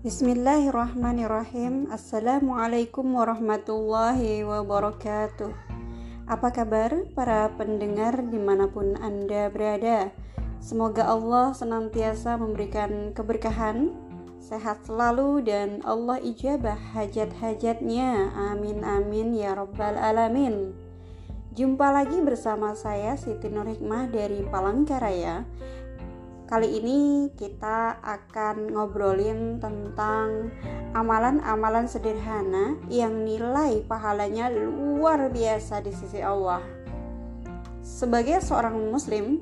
Bismillahirrahmanirrahim. Assalamualaikum warahmatullahi wabarakatuh. Apa kabar para pendengar di mana pun Anda berada? Semoga Allah senantiasa memberikan keberkahan Sehat selalu dan Allah ijabah hajat-hajatnya. Amin amin ya rabbal alamin. Jumpa lagi bersama saya Siti Nur Hikmah dari Palangkaraya Kali ini kita akan ngobrolin tentang amalan-amalan sederhana yang nilai pahalanya luar biasa di sisi Allah. Sebagai seorang muslim,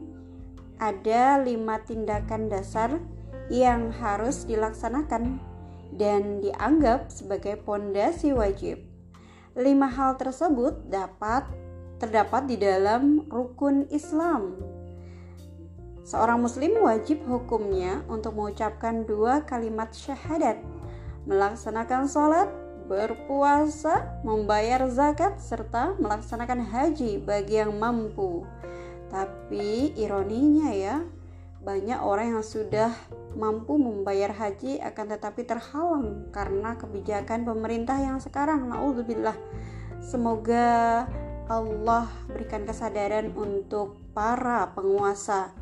ada lima tindakan dasar yang harus dilaksanakan dan dianggap sebagai pondasi wajib. Lima hal tersebut dapat terdapat di dalam rukun Islam Seorang muslim wajib hukumnya untuk mengucapkan dua kalimat syahadat, melaksanakan sholat, berpuasa, membayar zakat, serta melaksanakan haji bagi yang mampu. Tapi ironinya ya, banyak orang yang sudah mampu membayar haji akan tetapi terhalang karena kebijakan pemerintah yang sekarang. Nauzubillah. Semoga Allah berikan kesadaran untuk para penguasa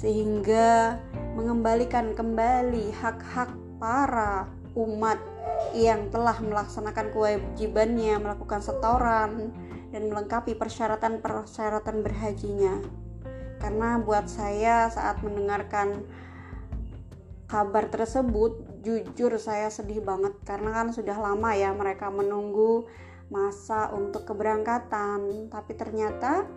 sehingga mengembalikan kembali hak-hak para umat yang telah melaksanakan kewajibannya melakukan setoran dan melengkapi persyaratan-persyaratan berhajinya. Karena buat saya saat mendengarkan kabar tersebut, jujur saya sedih banget karena kan sudah lama ya mereka menunggu masa untuk keberangkatan, tapi ternyata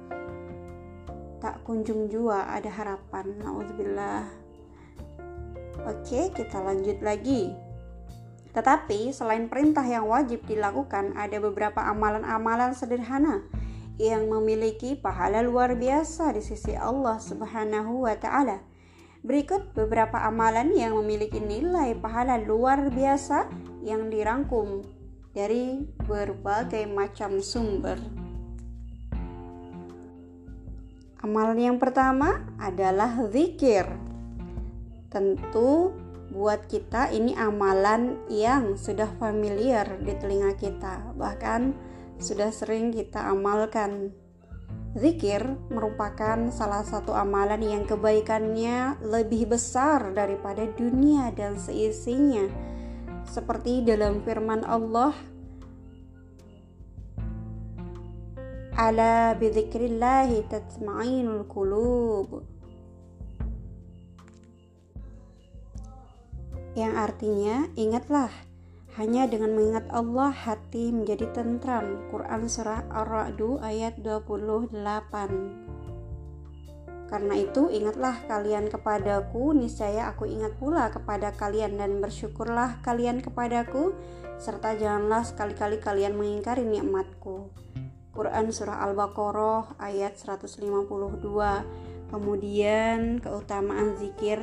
tak kunjung jua ada harapan. Nauzubillah. Oke, kita lanjut lagi. Tetapi selain perintah yang wajib dilakukan, ada beberapa amalan-amalan sederhana yang memiliki pahala luar biasa di sisi Allah Subhanahu wa taala. Berikut beberapa amalan yang memiliki nilai pahala luar biasa yang dirangkum dari berbagai macam sumber. Amalan yang pertama adalah zikir. Tentu buat kita ini amalan yang sudah familiar di telinga kita, bahkan sudah sering kita amalkan. Zikir merupakan salah satu amalan yang kebaikannya lebih besar daripada dunia dan seisinya. Seperti dalam firman Allah ala bidzikrillahi tatma'inul qulub. Yang artinya ingatlah hanya dengan mengingat Allah hati menjadi tentram. Quran Surah Ar-Ra'du ayat 28 Karena itu ingatlah kalian kepadaku niscaya aku ingat pula kepada kalian dan bersyukurlah kalian kepadaku serta janganlah sekali-kali kalian mengingkari nikmatku Quran Surah Al-Baqarah ayat 152 kemudian keutamaan zikir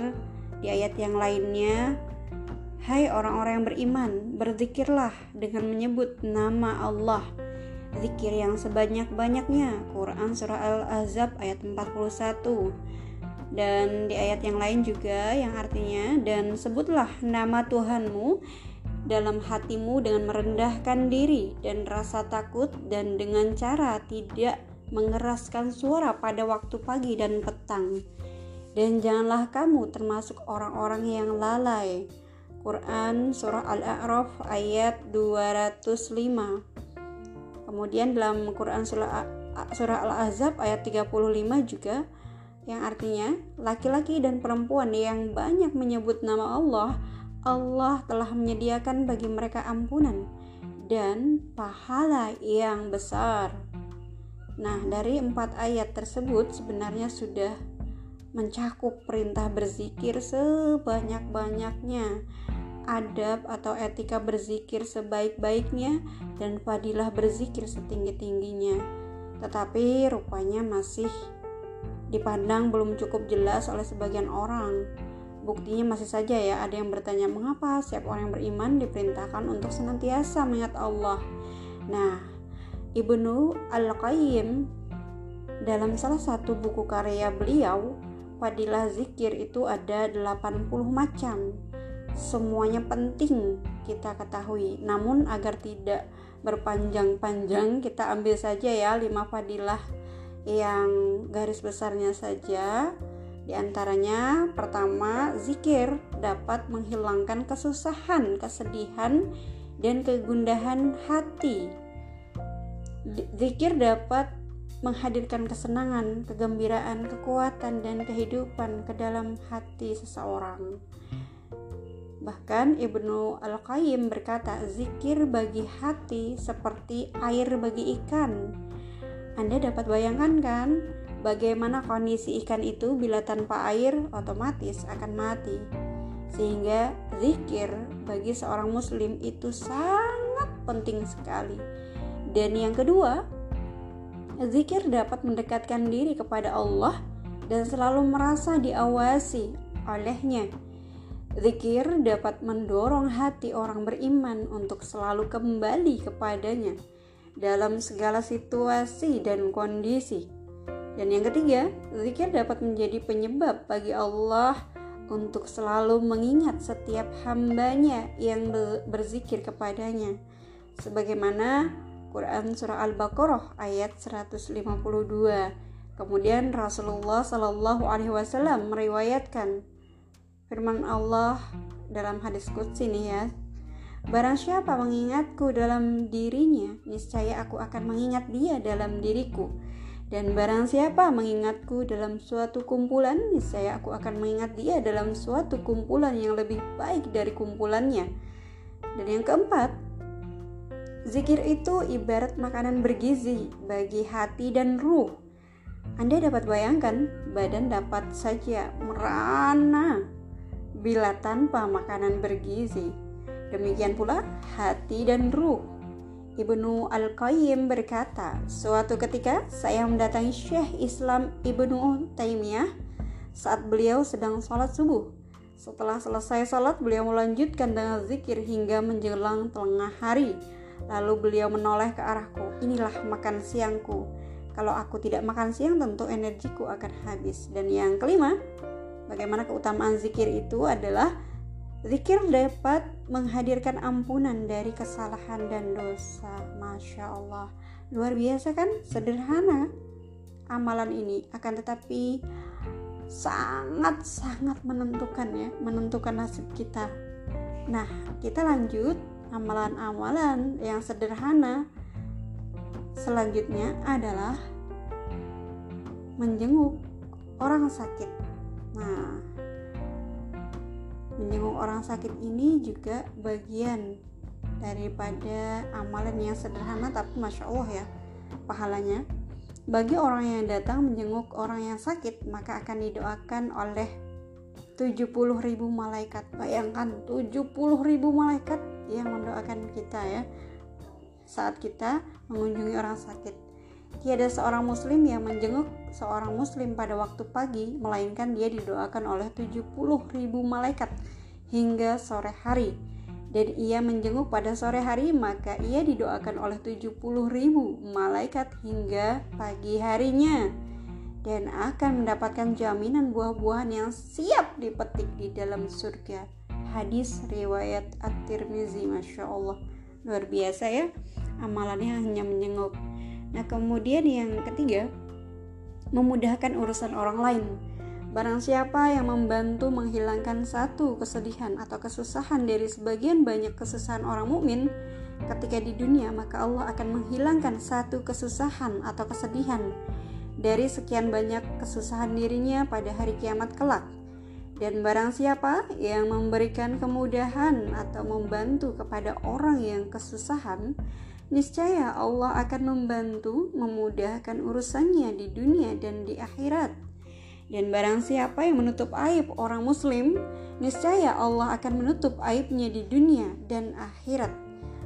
di ayat yang lainnya. Hai orang-orang yang beriman berzikirlah dengan menyebut nama Allah. Zikir yang sebanyak-banyaknya Quran Surah Al-Ahzab ayat 41 dan di ayat yang lain juga yang artinya dan sebutlah nama Tuhanmu dalam hatimu dengan merendahkan diri dan rasa takut dan dengan cara tidak mengeraskan suara pada waktu pagi dan petang. Dan janganlah kamu termasuk orang-orang yang lalai. Quran Surah Al-A'raf ayat 205 Kemudian dalam Quran Surah, Al-Ahzab ayat 35 juga yang artinya laki-laki dan perempuan yang banyak menyebut nama Allah Allah telah menyediakan bagi mereka ampunan dan pahala yang besar. Nah, dari empat ayat tersebut sebenarnya sudah mencakup perintah berzikir sebanyak-banyaknya, adab atau etika berzikir sebaik-baiknya, dan fadilah berzikir setinggi-tingginya. Tetapi rupanya masih dipandang belum cukup jelas oleh sebagian orang. Buktinya masih saja ya ada yang bertanya mengapa setiap orang yang beriman diperintahkan untuk senantiasa mengingat Allah. Nah, Ibnu Al-Qayyim dalam salah satu buku karya beliau, Fadilah Zikir itu ada 80 macam. semuanya penting kita ketahui. Namun agar tidak berpanjang-panjang, kita ambil saja ya lima fadilah yang garis besarnya saja. Di antaranya pertama, zikir dapat menghilangkan kesusahan, kesedihan, dan kegundahan hati. Zikir dapat menghadirkan kesenangan, kegembiraan, kekuatan, dan kehidupan ke dalam hati seseorang. Bahkan Ibnu Al-Qayyim berkata, zikir bagi hati seperti air bagi ikan. Anda dapat bayangkan kan bagaimana kondisi ikan itu bila tanpa air otomatis akan mati. Sehingga zikir bagi seorang muslim itu sangat penting sekali. Dan yang kedua, Zikir dapat mendekatkan diri kepada Allah dan selalu merasa diawasi olehnya. Zikir dapat mendorong hati orang beriman untuk selalu kembali kepadanya dalam segala situasi dan kondisi. Dan yang ketiga, zikir dapat menjadi penyebab bagi Allah untuk selalu mengingat setiap hambanya yang berzikir kepadanya. Sebagaimana Quran surah Al-Baqarah ayat 152. Kemudian Rasulullah Shallallahu alaihi wasallam meriwayatkan firman Allah dalam hadis qudsi ini ya. Barang siapa mengingatku dalam dirinya, niscaya aku akan mengingat dia dalam diriku. Dan barang siapa mengingatku dalam suatu kumpulan, niscaya aku akan mengingat dia dalam suatu kumpulan yang lebih baik dari kumpulannya. Dan yang keempat, Zikir itu ibarat makanan bergizi bagi hati dan ruh. Anda dapat bayangkan, badan dapat saja merana bila tanpa makanan bergizi. Demikian pula hati dan ruh. Ibnu Al-Qayyim berkata, suatu ketika saya mendatangi Syekh Islam Ibnu Taimiyah saat beliau sedang sholat subuh. Setelah selesai sholat, beliau melanjutkan dengan zikir hingga menjelang tengah hari Lalu beliau menoleh ke arahku. Inilah makan siangku. Kalau aku tidak makan siang tentu energiku akan habis. Dan yang kelima, bagaimana keutamaan zikir itu adalah zikir dapat menghadirkan ampunan dari kesalahan dan dosa. Masya Allah. Luar biasa kan? Sederhana amalan ini akan tetapi sangat-sangat menentukan ya, menentukan nasib kita. Nah, kita lanjut amalan-amalan yang sederhana selanjutnya adalah menjenguk orang sakit. Nah, menjenguk orang sakit ini juga bagian daripada amalan yang sederhana tapi masya Allah ya pahalanya. Bagi orang yang datang menjenguk orang yang sakit maka akan didoakan oleh 70 ribu malaikat bayangkan 70 ribu malaikat yang mendoakan kita ya saat kita mengunjungi orang sakit tiada seorang muslim yang menjenguk seorang muslim pada waktu pagi melainkan dia didoakan oleh 70 ribu malaikat hingga sore hari dan ia menjenguk pada sore hari maka ia didoakan oleh 70 ribu malaikat hingga pagi harinya dan akan mendapatkan jaminan buah-buahan yang siap dipetik di dalam surga. Hadis riwayat At-Tirmizi, masya Allah, luar biasa ya. Amalannya hanya menyenguk. Nah, kemudian yang ketiga, memudahkan urusan orang lain. Barang siapa yang membantu menghilangkan satu kesedihan atau kesusahan dari sebagian banyak kesusahan orang mukmin ketika di dunia, maka Allah akan menghilangkan satu kesusahan atau kesedihan dari sekian banyak kesusahan dirinya pada hari kiamat kelak. Dan barang siapa yang memberikan kemudahan atau membantu kepada orang yang kesusahan, niscaya Allah akan membantu memudahkan urusannya di dunia dan di akhirat. Dan barang siapa yang menutup aib orang muslim, niscaya Allah akan menutup aibnya di dunia dan akhirat.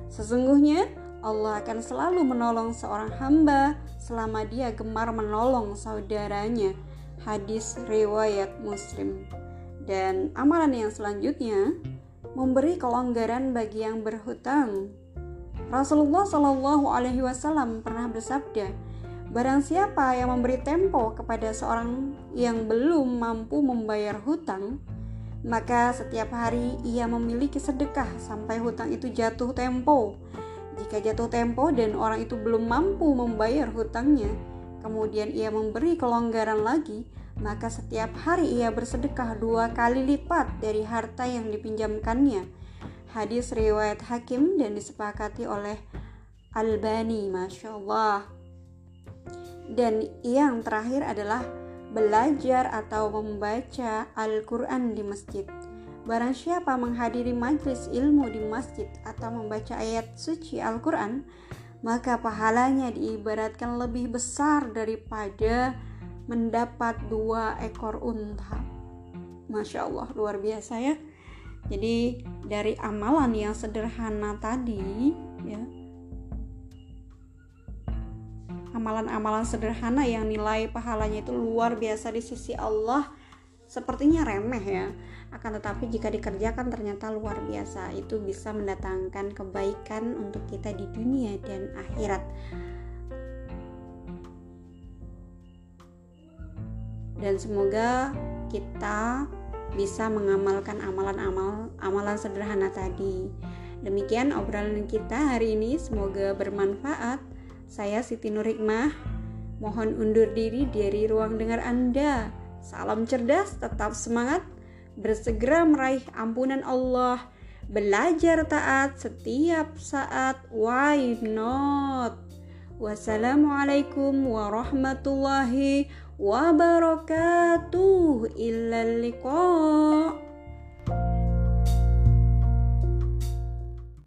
Sesungguhnya Allah akan selalu menolong seorang hamba selama dia gemar menolong saudaranya. Hadis riwayat Muslim. Dan amalan yang selanjutnya memberi kelonggaran bagi yang berhutang. Rasulullah Shallallahu Alaihi Wasallam pernah bersabda, Barang siapa yang memberi tempo kepada seorang yang belum mampu membayar hutang, maka setiap hari ia memiliki sedekah sampai hutang itu jatuh tempo. Jika jatuh tempo dan orang itu belum mampu membayar hutangnya, kemudian ia memberi kelonggaran lagi, maka setiap hari ia bersedekah dua kali lipat dari harta yang dipinjamkannya. Hadis riwayat Hakim dan disepakati oleh Albani, masya Allah. Dan yang terakhir adalah belajar atau membaca Al-Quran di masjid. Barang siapa menghadiri majlis ilmu di masjid atau membaca ayat suci Al-Quran, maka pahalanya diibaratkan lebih besar daripada mendapat dua ekor unta. Masya Allah, luar biasa ya. Jadi dari amalan yang sederhana tadi, ya, amalan-amalan sederhana yang nilai pahalanya itu luar biasa di sisi Allah sepertinya remeh ya. Akan tetapi jika dikerjakan ternyata luar biasa. Itu bisa mendatangkan kebaikan untuk kita di dunia dan akhirat. Dan semoga kita bisa mengamalkan amalan-amal amalan sederhana tadi demikian obrolan kita hari ini semoga bermanfaat saya Siti Nurikmah, mohon undur diri dari ruang dengar Anda. Salam cerdas, tetap semangat, bersegera meraih ampunan Allah, belajar taat setiap saat. Why not? Wassalamualaikum warahmatullahi wabarakatuh. Illa liqa.